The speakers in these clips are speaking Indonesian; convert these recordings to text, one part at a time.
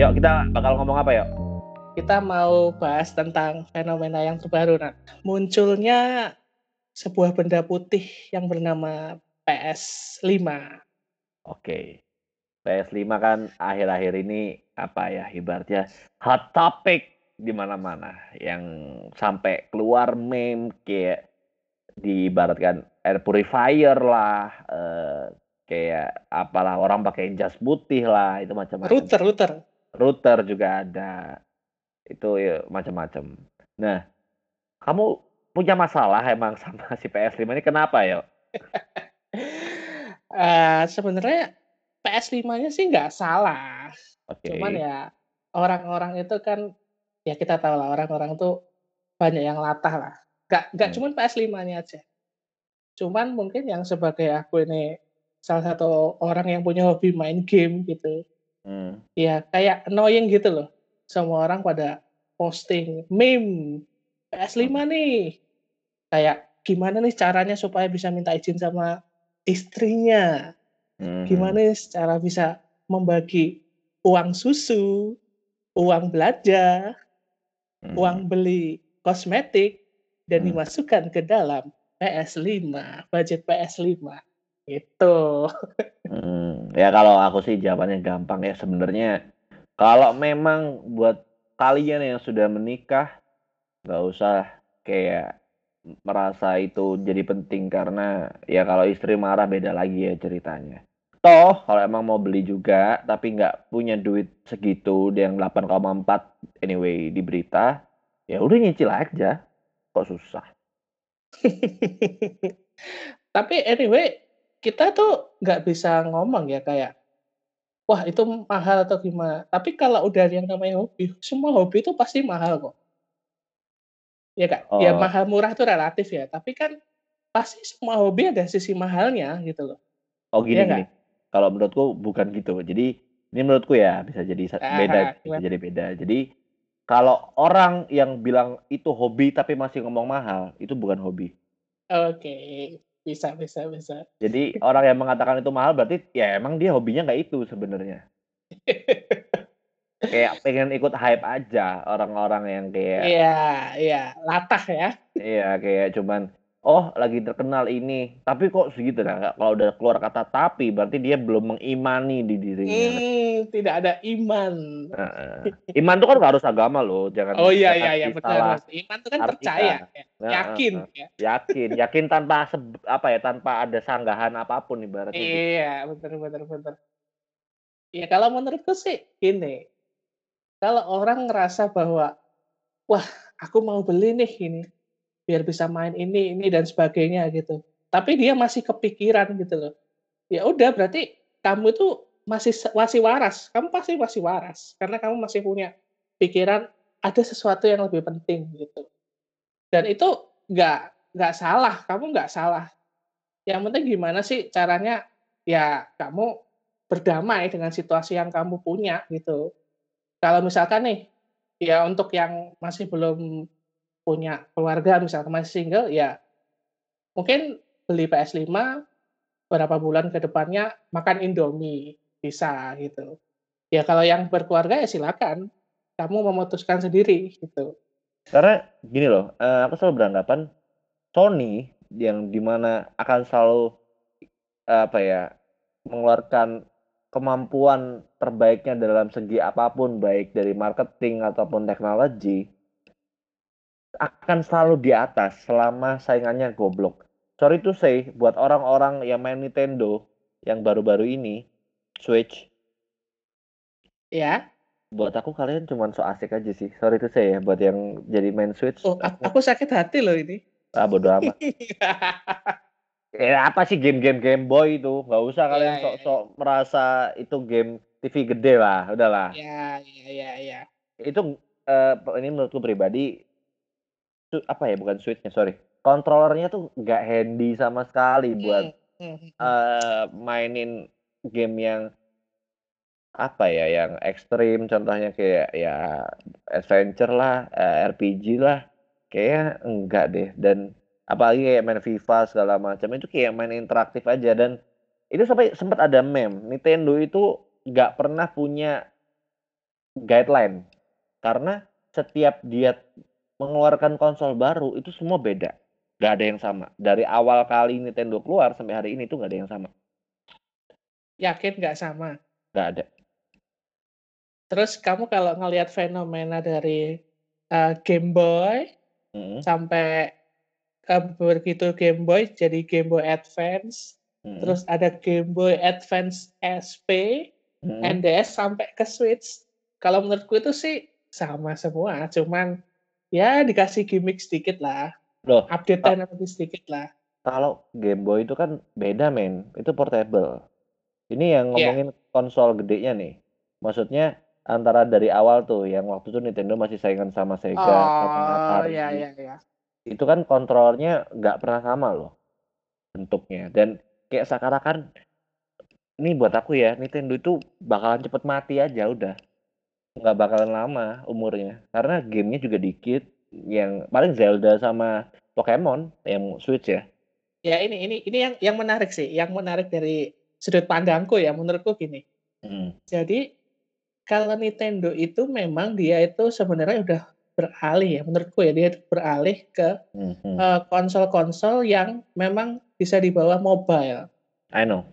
Yuk kita bakal ngomong apa yuk? Kita mau bahas tentang fenomena yang terbaru. Nah, munculnya sebuah benda putih yang bernama PS5. Oke. PS5 kan akhir-akhir ini apa ya ibaratnya hot topic di mana-mana yang sampai keluar meme kayak diibaratkan air purifier lah eh, kayak apalah orang pakai jas putih lah itu macam-macam. Router, router router juga ada. Itu ya macam-macam. Nah, kamu punya masalah emang sama si PS5 ini kenapa ya? uh, sebenarnya PS5-nya sih nggak salah. Okay. Cuman ya orang-orang itu kan ya kita tahu lah orang-orang tuh banyak yang latah lah. Gak nggak hmm. cuman PS5-nya aja. Cuman mungkin yang sebagai aku ini salah satu orang yang punya hobi main game gitu. Hmm. Ya kayak annoying gitu loh. Semua orang pada posting meme PS5 hmm. nih. Kayak gimana nih caranya supaya bisa minta izin sama istrinya. Hmm. Gimana nih cara bisa membagi uang susu, uang belanja, hmm. uang beli kosmetik dan hmm. dimasukkan ke dalam PS5, budget PS5. Itu. Hmm, ya kalau aku sih jawabannya gampang ya sebenarnya. Kalau memang buat kalian yang sudah menikah, nggak usah kayak merasa itu jadi penting karena ya kalau istri marah beda lagi ya ceritanya. Toh kalau emang mau beli juga tapi nggak punya duit segitu yang 8,4 anyway di berita, ya udah nyicil aja. Kok susah. tapi anyway kita tuh nggak bisa ngomong ya kayak, wah itu mahal atau gimana. Tapi kalau udah yang namanya hobi, semua hobi itu pasti mahal kok. Ya Kak, ya oh. mahal murah itu relatif ya, tapi kan pasti semua hobi ada sisi mahalnya gitu loh. Oh gini, ya gini. Kalau menurutku bukan gitu. Jadi ini menurutku ya bisa jadi beda, ah, bisa jadi beda. Jadi kalau orang yang bilang itu hobi tapi masih ngomong mahal, itu bukan hobi. Oke. Bisa bisa bisa. Jadi orang yang mengatakan itu mahal berarti ya emang dia hobinya nggak itu sebenarnya. Kayak pengen ikut hype aja orang-orang yang kayak Iya iya, latah ya. Iya, kayak cuman oh lagi terkenal ini. Tapi kok segitu? Nah kalau udah keluar kata tapi berarti dia belum mengimani di dirinya. Hmm, tidak ada iman. Nah, iman tuh kan harus agama loh jangan oh iya iya iya betul iman tuh kan percaya ya. yakin nah, ya. yakin yakin tanpa apa ya tanpa ada sanggahan apa pun ibaratnya gitu. iya betul betul betul ya kalau menurutku sih ini kalau orang ngerasa bahwa wah aku mau beli nih ini biar bisa main ini ini dan sebagainya gitu. Tapi dia masih kepikiran gitu loh. Ya udah berarti kamu itu masih masih waras. Kamu pasti masih waras karena kamu masih punya pikiran ada sesuatu yang lebih penting gitu. Dan itu nggak nggak salah kamu nggak salah. Yang penting gimana sih caranya ya kamu berdamai dengan situasi yang kamu punya gitu. Kalau misalkan nih ya untuk yang masih belum punya keluarga misalnya masih single ya mungkin beli PS5 beberapa bulan ke depannya makan Indomie bisa gitu. Ya kalau yang berkeluarga ya silakan kamu memutuskan sendiri gitu. Karena gini loh, uh, aku selalu beranggapan Sony yang di mana akan selalu apa ya mengeluarkan kemampuan terbaiknya dalam segi apa pun baik dari marketing ataupun teknologi akan selalu di atas selama saingannya goblok. Sorry to say, buat orang-orang yang main Nintendo yang baru-baru ini, Switch. Ya. Buat aku kalian cuma so asik aja sih. Sorry to say ya, buat yang jadi main Switch. Oh, aku, aku sakit hati loh ini. Ah, bodo amat. ya apa sih game-game Game Boy itu? Gak usah ya, kalian sok-sok ya, ya. merasa itu game TV gede lah, udahlah. Ya, ya, ya, ya. Itu uh, ini menurutku pribadi apa ya bukan switchnya sorry. Kontrolernya tuh nggak handy sama sekali buat uh, mainin game yang apa ya yang ekstrim. Contohnya kayak ya adventure lah uh, eh, RPG lah. Kayak enggak deh. Dan apalagi kayak main FIFA segala macam itu kayak main interaktif aja. Dan itu sampai sempat ada meme Nintendo itu nggak pernah punya guideline. Karena setiap dia mengeluarkan konsol baru itu semua beda. Gak ada yang sama. Dari awal kali Nintendo keluar sampai hari ini tuh gak ada yang sama. Yakin nggak sama? Gak ada. Terus kamu kalau ngelihat fenomena dari uh, Game Boy Mm, sampai uh, begitu Game Boy jadi Game Boy Advance, mm, terus ada Game Boy Advance SP, mm. NDS sampai ke Switch. Kalau menurutku itu sih sama semua, cuman ya dikasih gimmick sedikit lah, Loh, update teknologi sedikit lah. kalau Game Boy itu kan beda men, itu portable. Ini yang Iya. ngomongin konsol gedenya nih. Maksudnya antara dari awal tuh yang waktu itu Nintendo masih saingan sama Sega, sama Oh Atari. ya ya ya. Itu kan kontrolnya nggak pernah sama loh bentuknya. Dan kayak sekarang kan ini buat aku ya, Nintendo itu bakalan cepet mati aja udah. Nggak bakalan lama umurnya. Karena gamenya juga dikit. Yang paling Zelda sama Pokemon yang Switch ya. Ya ini ini ini yang yang menarik sih, yang menarik dari sudut pandangku ya menurutku gini. Hmm. Jadi kalau Nintendo itu memang dia itu sebenarnya udah beralih ya menurutku ya dia beralih ke Hmm, hmm. eh, konsol-konsol yang memang bisa dibawa mobile. I know.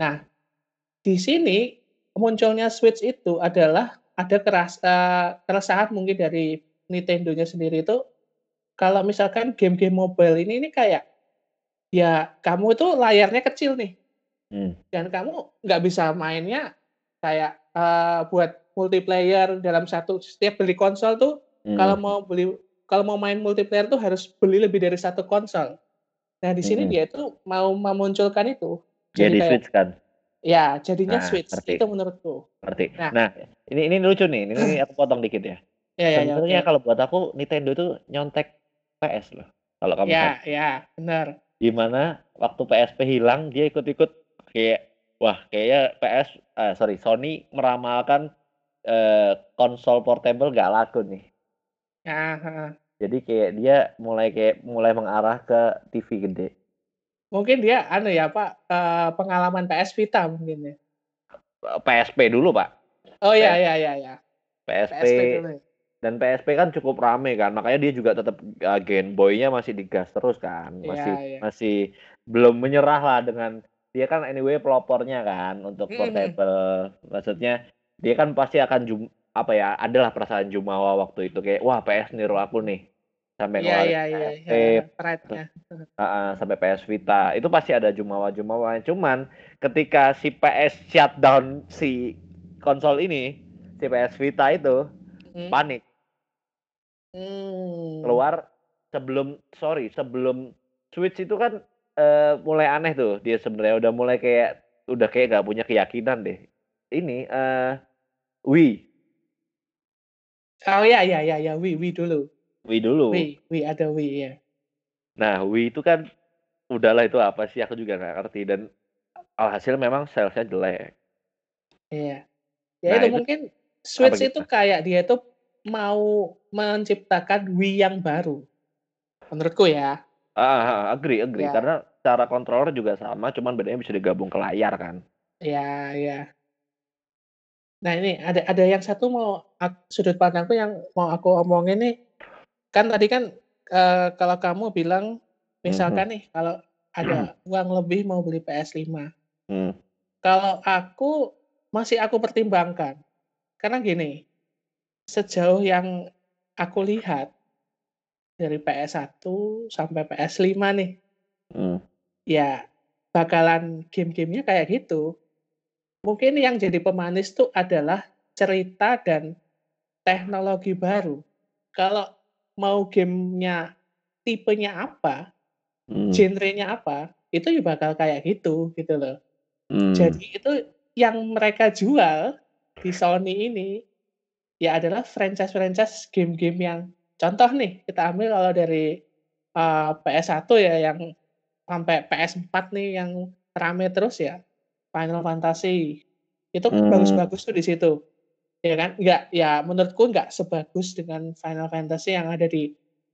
Nah, di sini munculnya Switch itu adalah ada keras eh, keresahan mungkin dari Nintendo-nya sendiri itu kalau misalkan game-game mobile ini ini kayak ya kamu itu layarnya kecil nih Hmm. dan kamu nggak bisa mainnya kayak eh, buat multiplayer dalam satu setiap beli konsol tuh Hmm. kalau mau beli kalau mau main multiplayer tuh harus beli lebih dari satu konsol. Nah di sini Mm-mm. dia itu mau memunculkan itu. Jadi di kayak Switch kan. Ya jadinya Nah, Switch ngerti. itu menurutku. Ngerti. Nah. Nah, ini ini lucu nih. Ini, ini aku potong dikit ya. Ya ya ya. Sebenarnya oke. kalau buat aku Nintendo itu nyontek PS loh. Kalau kamu Ya sadar. ya benar. Di mana waktu PSP hilang dia ikut-ikut kayak wah kayaknya PS eh, sorry Sony meramalkan eh, konsol portable gak laku nih. Ya. Jadi kayak dia mulai kayak mulai mengarah ke TV gede. Mungkin dia anu ya Pak eh, pengalaman PS Vita mungkin ya. PSP dulu pak. Oh ya PS ya ya ya. PSP, PSP dulu. ya. dan PSP kan cukup rame kan. Makanya dia juga tetap uh, Game Boy-nya masih digas terus kan. Masih Iya, iya. masih belum menyerah lah dengan dia kan anyway pelopornya kan untuk portable. Maksudnya dia kan pasti akan jum, apa ya adalah perasaan jumawa waktu itu kayak wah PS niru aku nih sampai ngeluarin iya iya. PSP ya, Pride-nya. uh, uh, sampai PS Vita itu pasti ada jumawa-jumawa cuman ketika si PS shutdown si konsol ini si PS Vita itu Hmm. panik Hmm. keluar sebelum sorry sebelum Switch itu kan eh, mulai aneh tuh dia sebenarnya udah mulai kayak udah kayak gak punya keyakinan deh ini eh Wii Oh ya ya ya ya Wii Wii dulu. Wii dulu Wii Wii ada Wii ya. nah Wii itu kan udahlah itu apa sih aku juga nggak ngerti dan alhasil memang salesnya jelek Iya. Ya Nah, itu, itu mungkin Switch apa itu gitu? kayak dia itu mau menciptakan Wii yang baru. Menurutku ya. ah ah, agree agree Ya. karena cara kontroler juga sama cuman bedanya bisa digabung ke layar kan Ya, ya. Nah, ini ada ada yang satu mau sudut pandangku yang mau aku omongin nih. Kan tadi kan eh, kalau kamu bilang misalkan nih kalau ada uang lebih mau beli PS5. Hmm. Kalau aku masih aku pertimbangkan. Karena gini, sejauh yang aku lihat dari PS1 sampai PS5 nih, Hmm. ya bakalan game-gamenya kayak gitu. Mungkin yang jadi pemanis tuh adalah cerita dan teknologi baru. Kalau mau gamenya tipenya apa, Hmm. genrenya apa, itu ya bakal kayak gitu gitu loh. Hmm. Jadi itu yang mereka jual di Sony ini ya adalah franchise-franchise game-game yang contoh nih kita ambil kalau dari uh, PS1 ya yang sampai PS4 nih yang rame terus ya Final Fantasy itu Hmm. bagus-bagus tuh di situ ya kan nggak ya menurutku nggak sebagus dengan Final Fantasy yang ada di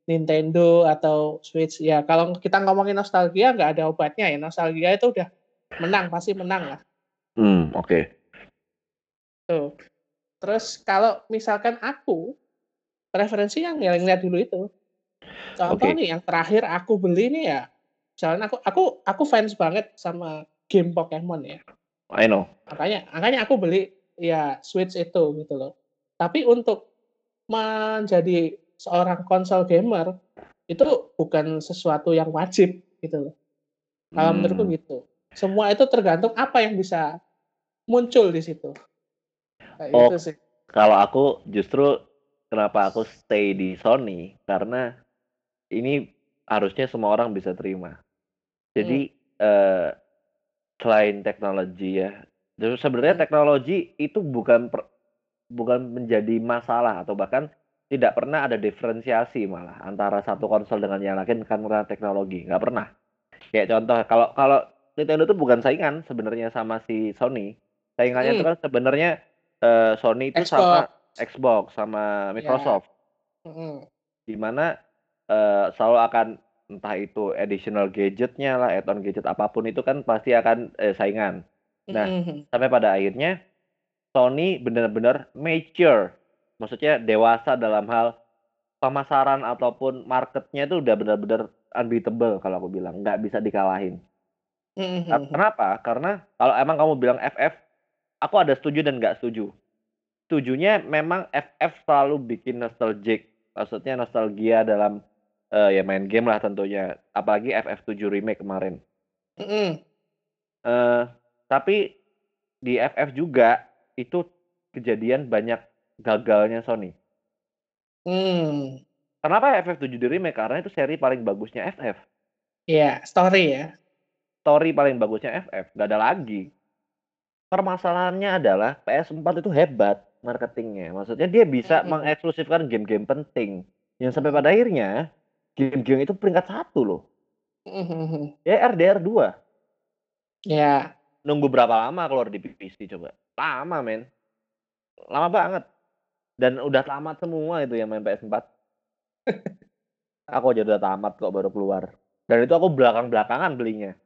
Nintendo atau Switch ya kalau kita ngomongin nostalgia nggak ada obatnya ya nostalgia itu udah menang pasti menang lah Hmm, oke. Tuh. Terus kalau misalkan aku, preferensi yang yang lihat dulu itu. Contoh Oke. nih yang terakhir aku beli nih ya, misalnya aku aku aku fans banget sama game Pokemon ya. I know. Makanya makanya aku beli ya Switch itu gitu loh. Tapi untuk menjadi seorang konsol gamer, itu bukan sesuatu yang wajib gitu loh. Kalau menurutku Mmm. gitu. Semua itu tergantung apa yang bisa muncul di situ. Gitu Oh, sih. kalau aku justru kenapa aku stay di Sony, karena ini harusnya semua orang bisa terima. Jadi, eee, selain teknologi ya, terus sebenarnya Mhm. teknologi itu bukan per bukan menjadi masalah atau bahkan tidak pernah ada diferensiasi malah antara satu konsol dengan yang lain karena teknologi, nggak pernah. Kayak contoh kalau kalau Nintendo itu bukan saingan sebenarnya sama si Sony. Saingannya itu Mhm. kan sebenarnya, eee, Sony itu sama Xbox. Xbox, sama Iya. Microsoft. Mhm. Di mana, eee, selalu akan entah itu additional gadget-nya lah, add-on gadget apa pun itu kan pasti akan, eee, saingan. Nah, sampai pada akhirnya Sony bener-bener mature, maksudnya dewasa dalam hal pemasaran ataupun market-nya itu udah bener-bener unbeatable kalau aku bilang, nggak bisa dikalahin. Kenapa? Karena kalau emang kamu bilang FF, aku ada setuju dan nggak setuju. Setujunya memang FF selalu bikin nostalgic, maksudnya nostalgia dalam, eee, ya main game lah tentunya, apalagi FF7 Remake kemarin. Eee, tapi di FF juga itu kejadian banyak gagalnya Sony. Mmm. Kenapa FF7 di-remake? Karena itu seri paling bagusnya FF. Iya, story ya. Story paling bagusnya FF, nggak ada lagi. Permasalahannya adalah PS4 itu hebat marketing-nya, maksudnya dia bisa Mhm mhm. mengeksklusifkan game-game penting, yang sampai pada akhirnya game-game itu peringkat 1 loh. Mhm mhm mhm. Ya RDR 2. Iya. Nunggu berapa lama keluar di PC coba? Lama men. Lama banget. Dan udah tamat semua itu yang main PS4. Aku aja udah tamat kok baru keluar. Dan itu aku belakang-belakangan belinya.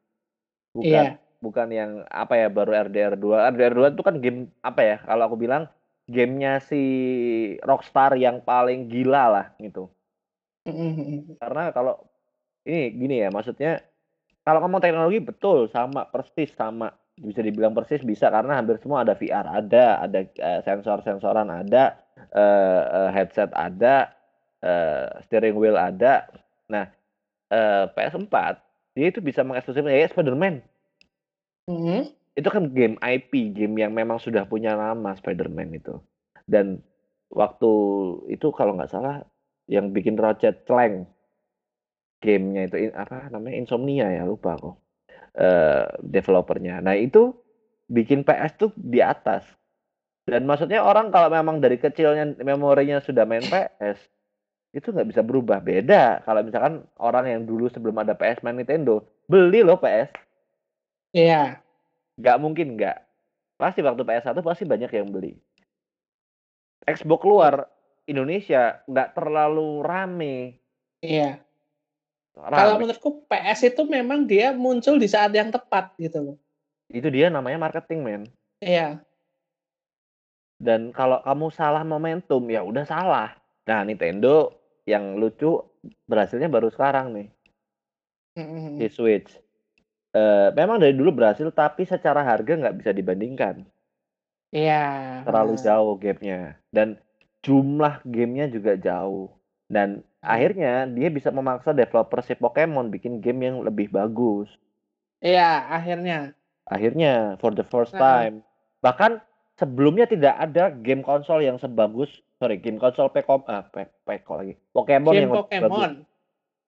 Bukan Iya. bukan yang apa ya, baru RDR 2. RDR 2 itu kan game apa ya, kalau aku bilang game-nya si Rockstar yang paling gila lah gitu. Mhm mhm. Karena kalau ini gini ya, maksudnya kalau ngomong teknologi betul sama, persis sama. Bisa dibilang persis bisa karena hampir semua ada VR ada, ada, eee, sensor-sensoran ada, eee, headset ada, eee, steering wheel ada. Nah, eee, PS4 dia itu bisa mengeksklusifkan kayak Spider-Man. Mhm. Itu kan game IP, game yang memang sudah punya nama Spider-Man itu. Dan waktu itu kalau nggak salah yang bikin Ratchet& Clank. Game-nya itu, apa namanya, Insomnia ya, lupa aku, eee, developer-nya. Nah itu bikin PS tuh di atas. Dan maksudnya orang kalau memang dari kecilnya memorinya sudah main PS, itu nggak bisa berubah. Beda kalau misalkan orang yang dulu sebelum ada PS main Nintendo, beli loh PS. Iya. Nggak mungkin nggak. Pasti waktu PS1 pasti banyak yang beli. Xbox keluar Indonesia nggak terlalu rame. Iya. Kalau menurutku PS itu memang dia muncul di saat yang tepat gitu loh. Itu dia namanya marketing, men. Iya. Dan kalau kamu salah momentum, ya udah salah. Nah, Nintendo yang lucu berhasilnya baru sekarang nih. Mhm Di. Switch. Eee, memang dari dulu berhasil, tapi secara harga nggak bisa dibandingkan. Iya, Terlalu jauh gap-nya dan jumlah game-nya juga jauh. Dan. Akhirnya dia bisa memaksa developer si Pokemon bikin game yang lebih bagus. Iya, akhirnya. Akhirnya, for the first Heeh. time. Bahkan sebelumnya tidak ada game konsol yang sebagus sorry, game konsol Pekom ah, pe Peko lagi, Pokemon Game yang. Pokemon.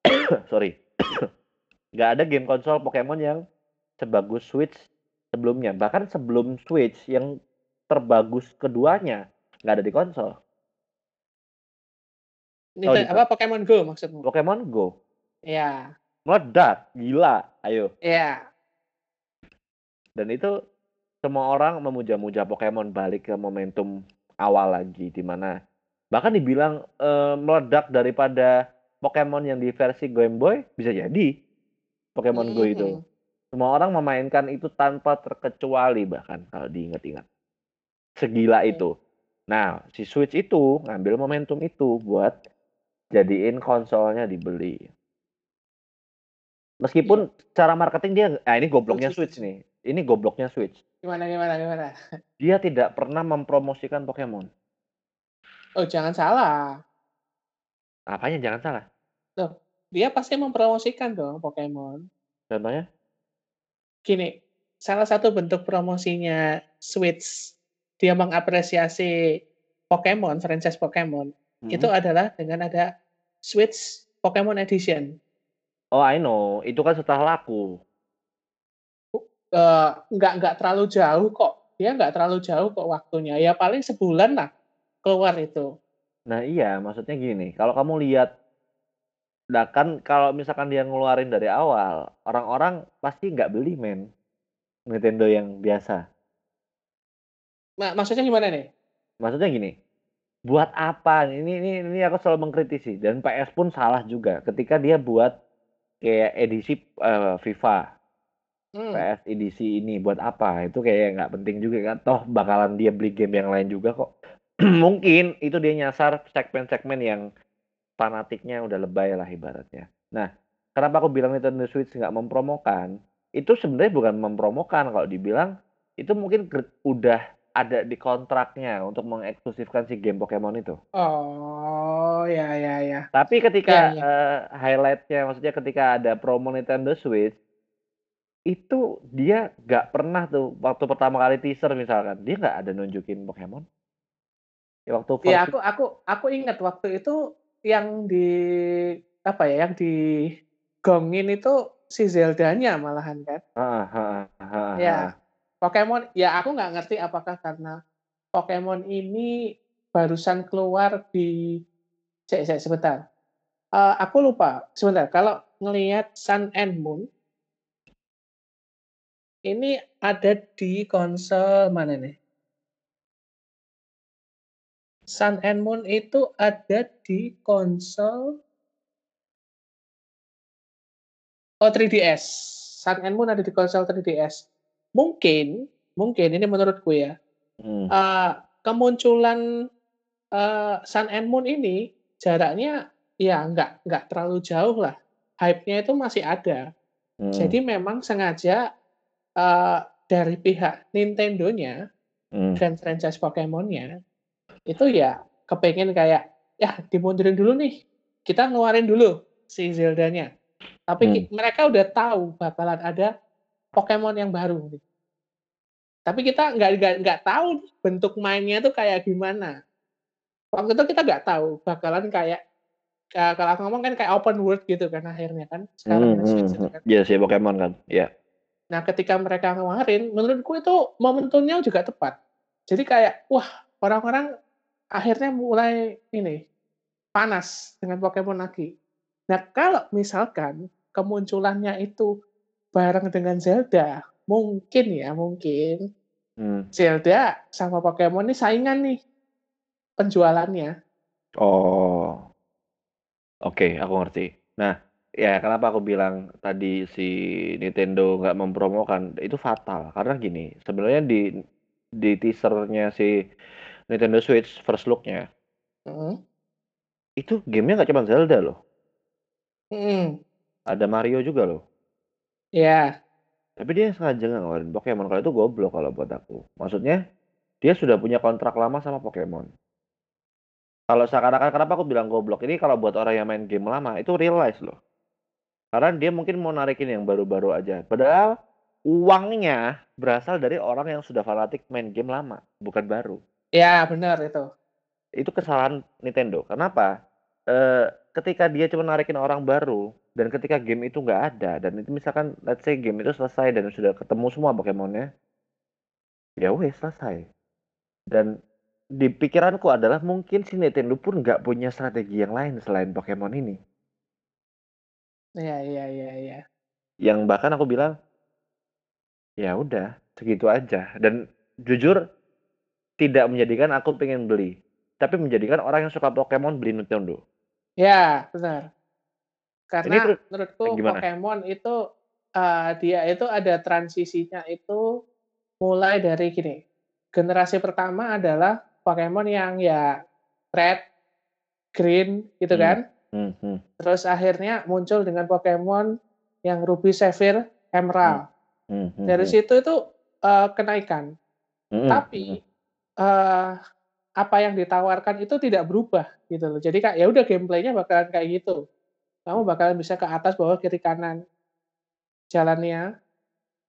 Sorry. Nggak ada game konsol Pokemon yang sebagus Switch sebelumnya. Bahkan sebelum Switch yang terbagus keduanya nggak ada di konsol. Nite di mana? apa, Pokemon Go maksudmu? Pokemon Go. Iya. Meledak, gila, ayo. Iya. Dan itu semua orang memuja-muja Pokemon balik ke momentum awal lagi, di mana bahkan dibilang, eee, meledak daripada Pokemon yang di versi Game Boy, bisa jadi. Pokemon Go Mhm itu. mhm. Semua orang memainkan itu tanpa terkecuali bahkan kalau diingat-ingat. Segila Mhm. itu. Nah, si Switch itu ngambil momentum itu buat jadiin konsolnya dibeli. Meskipun Iya. cara marketing dia ah, ini gobloknya Switch nih, ini gobloknya Switch. Gimana gimana gimana? Dia tidak pernah mempromosikan Pokemon. Oh, jangan salah. Apanya jangan salah? Loh, dia pasti mempromosikan dong Pokemon. Contohnya? Gini, salah satu bentuk promosinya Switch, dia mengapresiasi Pokemon, franchise Pokemon, itu Mhm. adalah dengan ada Switch Pokemon Edition. Oh, I know, itu kan setelah laku. Eee, nggak nggak terlalu jauh kok, dia nggak terlalu jauh kok waktunya, ya paling sebulan lah keluar itu. Nah iya, maksudnya gini, kalau kamu lihat nah kan kalau misalkan dia ngeluarin dari awal, orang-orang pasti nggak beli men, Nintendo yang biasa. Ma maksudnya gimana nih? Maksudnya gini, buat apa ini ini ini aku selalu mengkritisi dan PS pun salah juga ketika dia buat kayak edisi, eee, FIFA. Mmm. PS edisi ini buat apa? Itu kayak nggak penting juga kan, toh bakalan dia beli game yang lain juga kok. Mungkin itu dia nyasar segmen-segmen yang fanatiknya udah lebay lah ibaratnya. Nah, kenapa aku bilang Nintendo Switch nggak mempromokan, itu sebenarnya bukan mempromokan kalau dibilang itu mungkin udah ada di kontraknya untuk mengeksklusifkan si game Pokemon itu. Oh, ya ya ya. Tapi ketika, iya. eee, highlight-nya maksudnya ketika ada promo Nintendo Switch, itu dia nggak pernah tuh waktu pertama kali teaser misalkan, dia nggak ada nunjukin Pokemon. Ya waktu Iya, aku aku aku ingat waktu itu yang di apa ya, yang digongin itu si Zelda-nya malahan kan. Heeh heeh heeh Ya. Pokemon ya aku nggak ngerti apakah karena Pokemon ini barusan keluar di sik sik sebentar, eee, aku lupa, sebentar, kalau ngelihat Sun and Moon ini ada di konsol mana nih? Sun and Moon itu ada di konsol Oh 3DS, Sun and Moon ada di konsol 3DS. Mungkin mungkin ini menurutku ya, Mmm. eee, kemunculan, eee, Sun and Moon ini jaraknya ya nggak nggak terlalu jauh lah, hype-nya itu masih ada. Jadi Mhm. memang sengaja, eee, dari pihak Nintendo-nya Mmm. dan franchise Pokemon-nya, itu ya kepengen kayak, "Yah dimundurin dulu nih, kita ngeluarin dulu si Zelda-nya." Tapi Mmm. mereka udah tahu bakalan ada Pokemon yang baru nih. Tapi kita nggak nggak nggak tahu bentuk mainnya tuh kayak gimana. Waktu itu kita nggak tahu bakalan kayak, eee, kalau aku ngomong kan kayak open world gitu kan akhirnya kan, sekarang mhm Switch itu mhm. kan. Iya si Pokemon kan, iya. Nah, ketika mereka ngeluarin, menurutku itu momentumnya juga tepat. Jadi kayak, wah orang-orang akhirnya mulai ini, panas dengan Pokemon lagi. Nah, kalau misalkan kemunculannya itu bareng dengan Zelda, mungkin ya, mungkin Mmm. Zelda sama Pokemon nih saingan nih penjualannya. Oh. Oke, aku ngerti. Nah, ya kenapa aku bilang tadi si Nintendo nggak mempromokan, itu fatal. Karena gini, sebenarnya di di teaser-nya si Nintendo Switch first look-nya Mhm. itu game-nya nggak cuman Zelda loh. Mhm. Ada Mario juga loh. Iya. Tapi dia sengaja nggak ngeluarin Pokemon, kalau itu goblok kalau buat aku. Maksudnya, dia sudah punya kontrak lama sama Pokemon. Kalau seakan-akan kenapa aku bilang goblok, ini kalau buat orang yang main game lama, itu realize loh. Karena dia mungkin mau narikin yang baru-baru aja. Padahal uangnya berasal dari orang yang sudah fanatik main game lama, bukan baru. Iya, bener itu. Itu kesalahan Nintendo. Kenapa? Eee, ketika dia cuma narikin orang baru, dan ketika game itu nggak ada, dan itu misalkan let's say game itu selesai dan sudah ketemu semua Pokemon-nya ya wes selesai. Dan di pikiranku adalah mungkin si Nintendo pun nggak punya strategi yang lain selain Pokemon ini. Iya iya iya iya. Yang bahkan aku bilang ya udah, segitu aja. Dan jujur tidak menjadikan aku pengen beli, tapi menjadikan orang yang suka Pokemon beli Nintendo. Iya, benar. Ini Karena tuh menurutku gimana? Pokemon itu, eee, dia itu ada transisinya itu mulai dari gini, generasi pertama adalah Pokemon yang ya red, green gitu Hmm. kan. Hmm, hmm. Terus akhirnya muncul dengan Pokemon yang Ruby, Sapphire, Emerald. Hmm, hmm, Dari hmm. situ itu eh, kenaikan. Hmm, Tapi eh, apa yang ditawarkan itu tidak berubah gitu loh. Jadi kayak ya udah gameplaynya bakalan kayak gitu. Kamu bakalan bisa ke atas, bawah, kiri, kanan jalannya.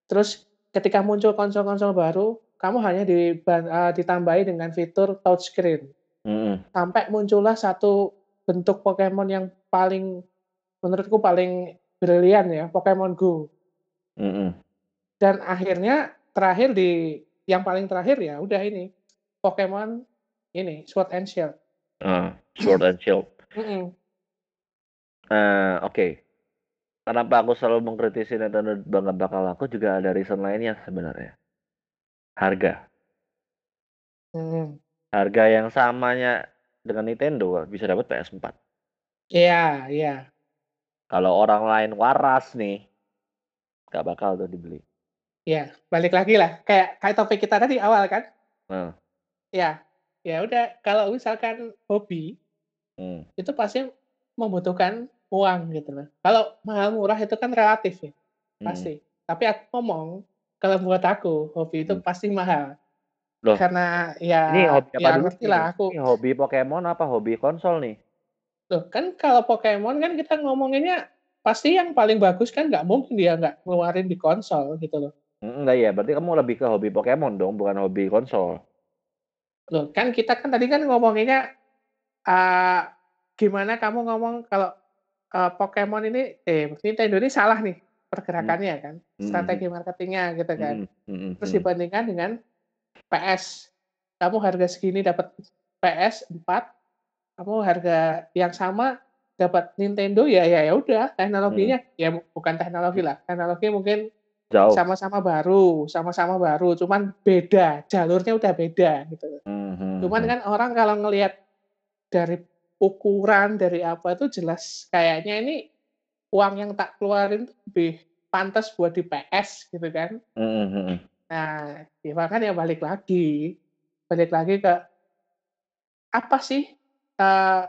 Terus ketika muncul konsol-konsol baru, kamu hanya diban- eh, ditambahi dengan fitur touchscreen. hmm. Sampai muncullah satu bentuk Pokemon yang paling menurutku paling brilian ya, Pokemon Go. Hmm. Dan akhirnya terakhir di yang paling terakhir ya udah ini Pokemon ini Sword and Shield. Ah, Sword and Shield. Mm-mm. Eh, Oke. Kenapa aku selalu mengkritisi Nintendo bangga bakal laku juga ada reason lainnya sebenarnya. Harga. Mm. Harga yang samanya dengan Nintendo bisa dapat PS4. Iya, iya. Kalau orang lain waras nih, nggak bakal tuh dibeli. Iya, balik lagi lah. Kayak kayak topik kita tadi awal kan? Nah, Ya. Ya udah kalau misalkan hobi hmm, itu pasti membutuhkan uang gitu loh. Kalau mahal murah itu kan relatif ya, hmm. pasti. Tapi aku ngomong kalau buat aku hobi itu Hmm. pasti mahal. Loh. Karena ya Ini hobi apa ya dulu? ngerti lah aku. Ini hobi Pokemon apa hobi konsol nih? Loh, kan kalau Pokemon kan kita ngomonginnya pasti yang paling bagus kan nggak mungkin dia nggak ngeluarin di konsol gitu loh. Hmm, Enggak ya, berarti kamu lebih ke hobi Pokemon dong, bukan hobi konsol. Loh, kan kita kan tadi kan ngomonginnya eh gimana kamu ngomong kalau eh, Pokemon ini eh Nintendo ini salah nih pergerakannya kan, Hmm. strategi marketingnya gitu kan. Hmm, hmm, Terus hmm. dibandingkan dengan PS, kamu harga segini dapat PS 4, kamu harga yang sama dapat Nintendo ya ya ya udah teknologinya ya bu- bukan teknologi lah, teknologi mungkin Jauh. sama-sama baru, sama-sama baru, cuman beda, jalurnya udah beda gitu. Hmm, hmm, Cuman hmm. kan orang kalau ngelihat dari ukuran dari apa itu jelas kayaknya ini uang yang tak keluarin tuh lebih pantas buat di PS gitu kan. Hmm, hmm, hmm. Nah, ya makanya balik lagi, balik lagi ke apa sih eh,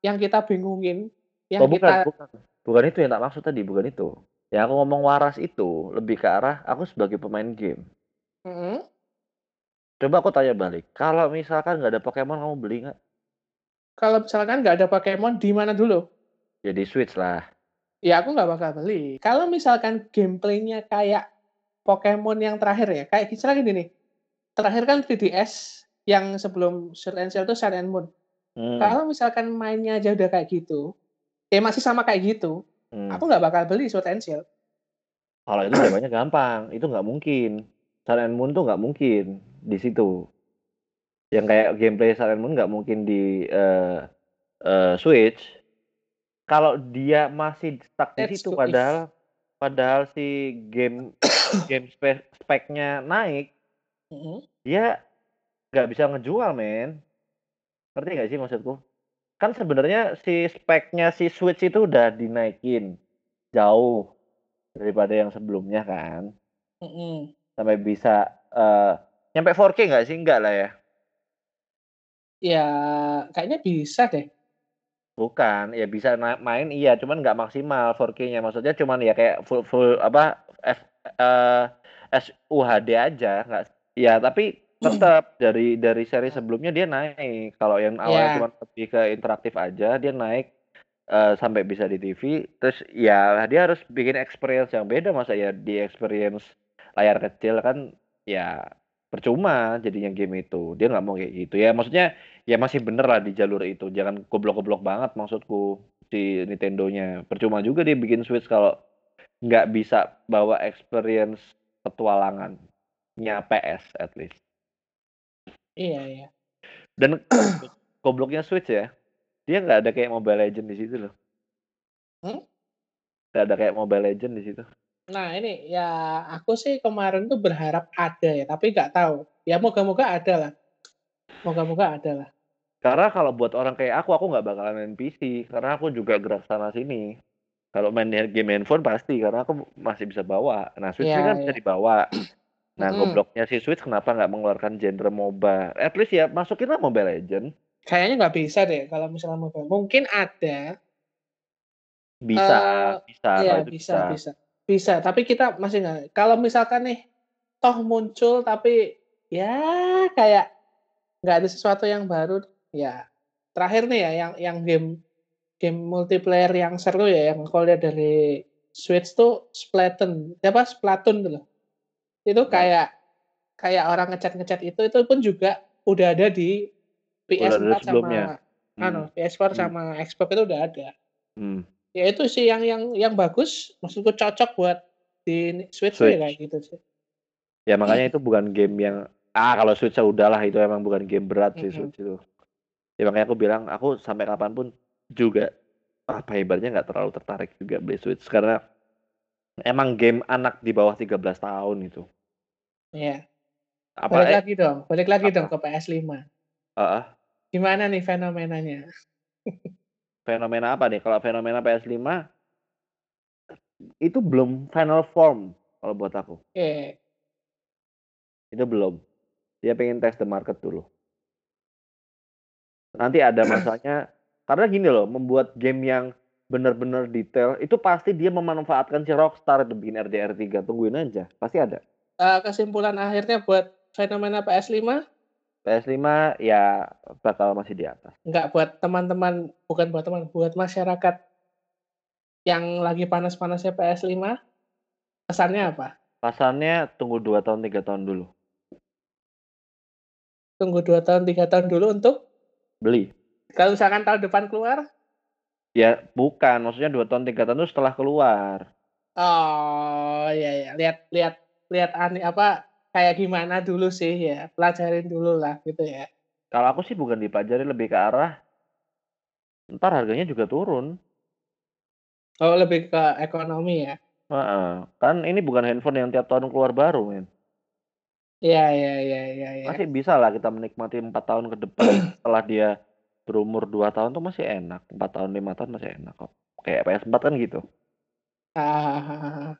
yang kita bingungin, yang Oh bukan, kita bukan. Bukan itu yang tak maksud tadi, bukan itu. Yang aku ngomong waras itu lebih ke arah aku sebagai pemain game. Mm-mm. Coba aku tanya balik, kalau misalkan nggak ada Pokemon kamu beli nggak? Kalau misalkan nggak ada Pokemon di mana dulu? Jadi Switch lah. Ya aku nggak bakal beli. Kalau misalkan gameplaynya kayak Pokemon yang terakhir ya, kayak misalnya gini nih, terakhir kan 3DS yang sebelum Sword and Shield itu Sun and Moon. Hmm, Kalau misalkan mainnya aja udah kayak gitu, ya masih sama kayak gitu, hmm. aku nggak bakal beli Sword and Shield. Kalau itu jawabannya gampang, itu nggak mungkin. Sun and Moon tuh nggak mungkin di situ. Yang kayak gameplay and Moon nggak mungkin di eh, eh, Switch. Kalau dia masih stuck di situ, if. padahal padahal si game game spek speknya naik, Mm-mm. dia nggak bisa ngejual, men. Ngerti nggak sih maksudku? Kan sebenarnya si speknya si Switch itu udah dinaikin jauh daripada yang sebelumnya kan. Mm-mm. Sampai bisa eh nyampe 4K nggak sih? Enggak lah ya. Ya kayaknya bisa deh. Bukan, ya bisa main iya, cuman nggak maksimal 4K-nya. Maksudnya cuman ya kayak full full apa F, eh SUHD aja, nggak ya tapi tetap dari dari seri sebelumnya dia naik. Kalau yang awalnya Ya. cuma lebih ke interaktif aja, dia naik eh, sampai bisa di TV. Terus ya dia harus bikin experience yang beda masa ya di experience layar kecil kan ya percuma jadinya game itu. Dia nggak mau kayak gitu. Ya maksudnya ya masih bener lah di jalur itu. Jangan goblok-goblok banget maksudku si Nintendo-nya. Percuma juga dia bikin Switch kalau nggak bisa bawa experience petualangannya PS at least. Iya iya. Dan gobloknya Switch ya, dia nggak ada kayak Mobile Legend di situ loh. Hmm? Ada kayak Mobile Legend di situ. Nah ini ya aku sih kemarin tuh berharap ada ya, tapi nggak tahu. Ya moga-moga ada lah. Moga-moga ada lah. Karena kalau buat orang kayak aku, aku nggak bakalan main PC. Karena aku juga gerak sana sini. Kalau main game handphone pasti, karena aku masih bisa bawa. Nah Switch Iya, kan bisa iya. dibawa. Nah, Mhm. gobloknya si Switch kenapa nggak mengeluarkan genre MOBA? At least ya masukinlah Mobile Legends. Kayaknya nggak bisa deh kalau misalnya mobile. Mungkin ada. Bisa, Eee, bisa, iya bisa bisa. bisa. Bisa, tapi kita masih nggak kalau misalkan nih, toh muncul tapi ya kayak nggak ada sesuatu yang baru, ya terakhir nih ya yang yang game game multiplayer yang seru ya yang kalau lihat dari Switch tuh Splatoon, apa, Splatoon tuh loh. Itu Nah. kayak kayak orang nge-chat-nge-chat itu, itu pun juga udah ada di Udah ada PS4 sebelumnya? sama anu, Hmm. PS4 Hmm. sama Xbox itu udah ada. Hmm. Ya itu sih yang yang yang bagus, maksudku cocok buat di Switch tuh ya Switch. kayak gitu sih. Ya makanya itu bukan game yang ah kalau Switch ya udahlah itu emang bukan game berat sih Mhm. Switch itu. Ya makanya aku bilang aku sampai kapan pun juga apa ibaratnya nggak terlalu tertarik juga beli Switch karena emang game anak di bawah 13 tahun itu. Iya. Apa Balik eh lagi dong balik lagi dong apa? ke PS5. Heeh. Gimana nih fenomenanya? Fenomena apa nih? Kalau fenomena PS5 itu belum final form kalau buat aku. Oke. Itu belum. Dia pengen test the market dulu. Nanti ada masanya karena gini loh, membuat game yang benar-benar detail itu pasti dia memanfaatkan si Rockstar itu bikin RDR3. Tungguin aja, pasti ada. Eee, kesimpulan akhirnya buat fenomena PS5? PS5 ya bakal masih di atas. Enggak buat teman-teman bukan buat teman, buat masyarakat yang lagi panas-panasnya PS5, pesannya apa? Pasannya tunggu 2 tahun, 3 tahun dulu. Tunggu 2 tahun, 3 tahun dulu untuk? Beli. Kalau misalkan tahun depan keluar? Ya bukan, maksudnya 2 tahun, 3 tahun itu setelah keluar. Oh, iya iya. Lihat lihat lihat ani apa, kayak gimana dulu sih ya, pelajarin dulu lah gitu ya. Kalau aku sih bukan dipelajari, lebih ke arah entar harganya juga turun. Oh, lebih ke ekonomi ya? Heeh, kan ini bukan handphone yang tiap tahun keluar baru, men. Iya iya iya iya iya. Masih bisalah kita menikmati 4 tahun ke depan setelah dia berumur 2 tahun tuh masih enak, 4 tahun, 5 tahun masih enak kok. Kayak PS4 kan gitu. Ah.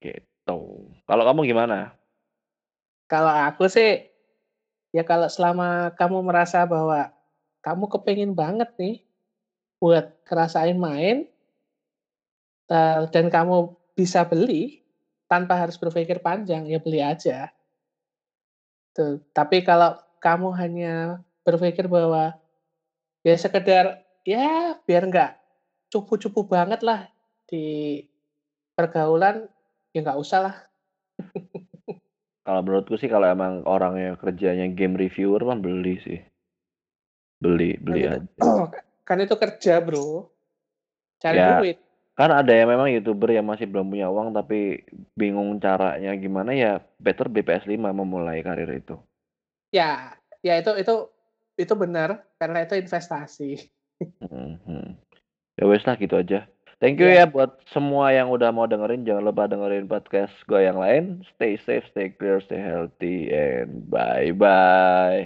Gitu. Kalau kamu gimana? Kalau aku sih, ya kalau selama kamu merasa bahwa kamu kepengen banget nih buat ngerasain main eee, dan kamu bisa beli tanpa harus berpikir panjang, ya beli aja. Tuh, tapi kalau kamu hanya berpikir bahwa ya sekedar, ya biar nggak cupu-cupu banget lah di pergaulan, ya nggak usah lah. Kalau menurutku sih kalau emang orangnya kerjanya game reviewer mah beli sih. Beli Kan beli itu aja. kan itu kerja, Bro. Cari Ya, duit. kan ada yang memang YouTuber yang masih belum punya uang tapi bingung caranya gimana ya better beli PS5 memulai karir itu. Ya, ya itu itu itu benar, karena itu investasi. Mhm. Ya wes lah gitu aja. Thank you Iya. ya buat semua yang udah mau dengerin. Jangan lupa dengerin podcast gue yang lain. Stay safe, stay clear, stay healthy, and bye-bye.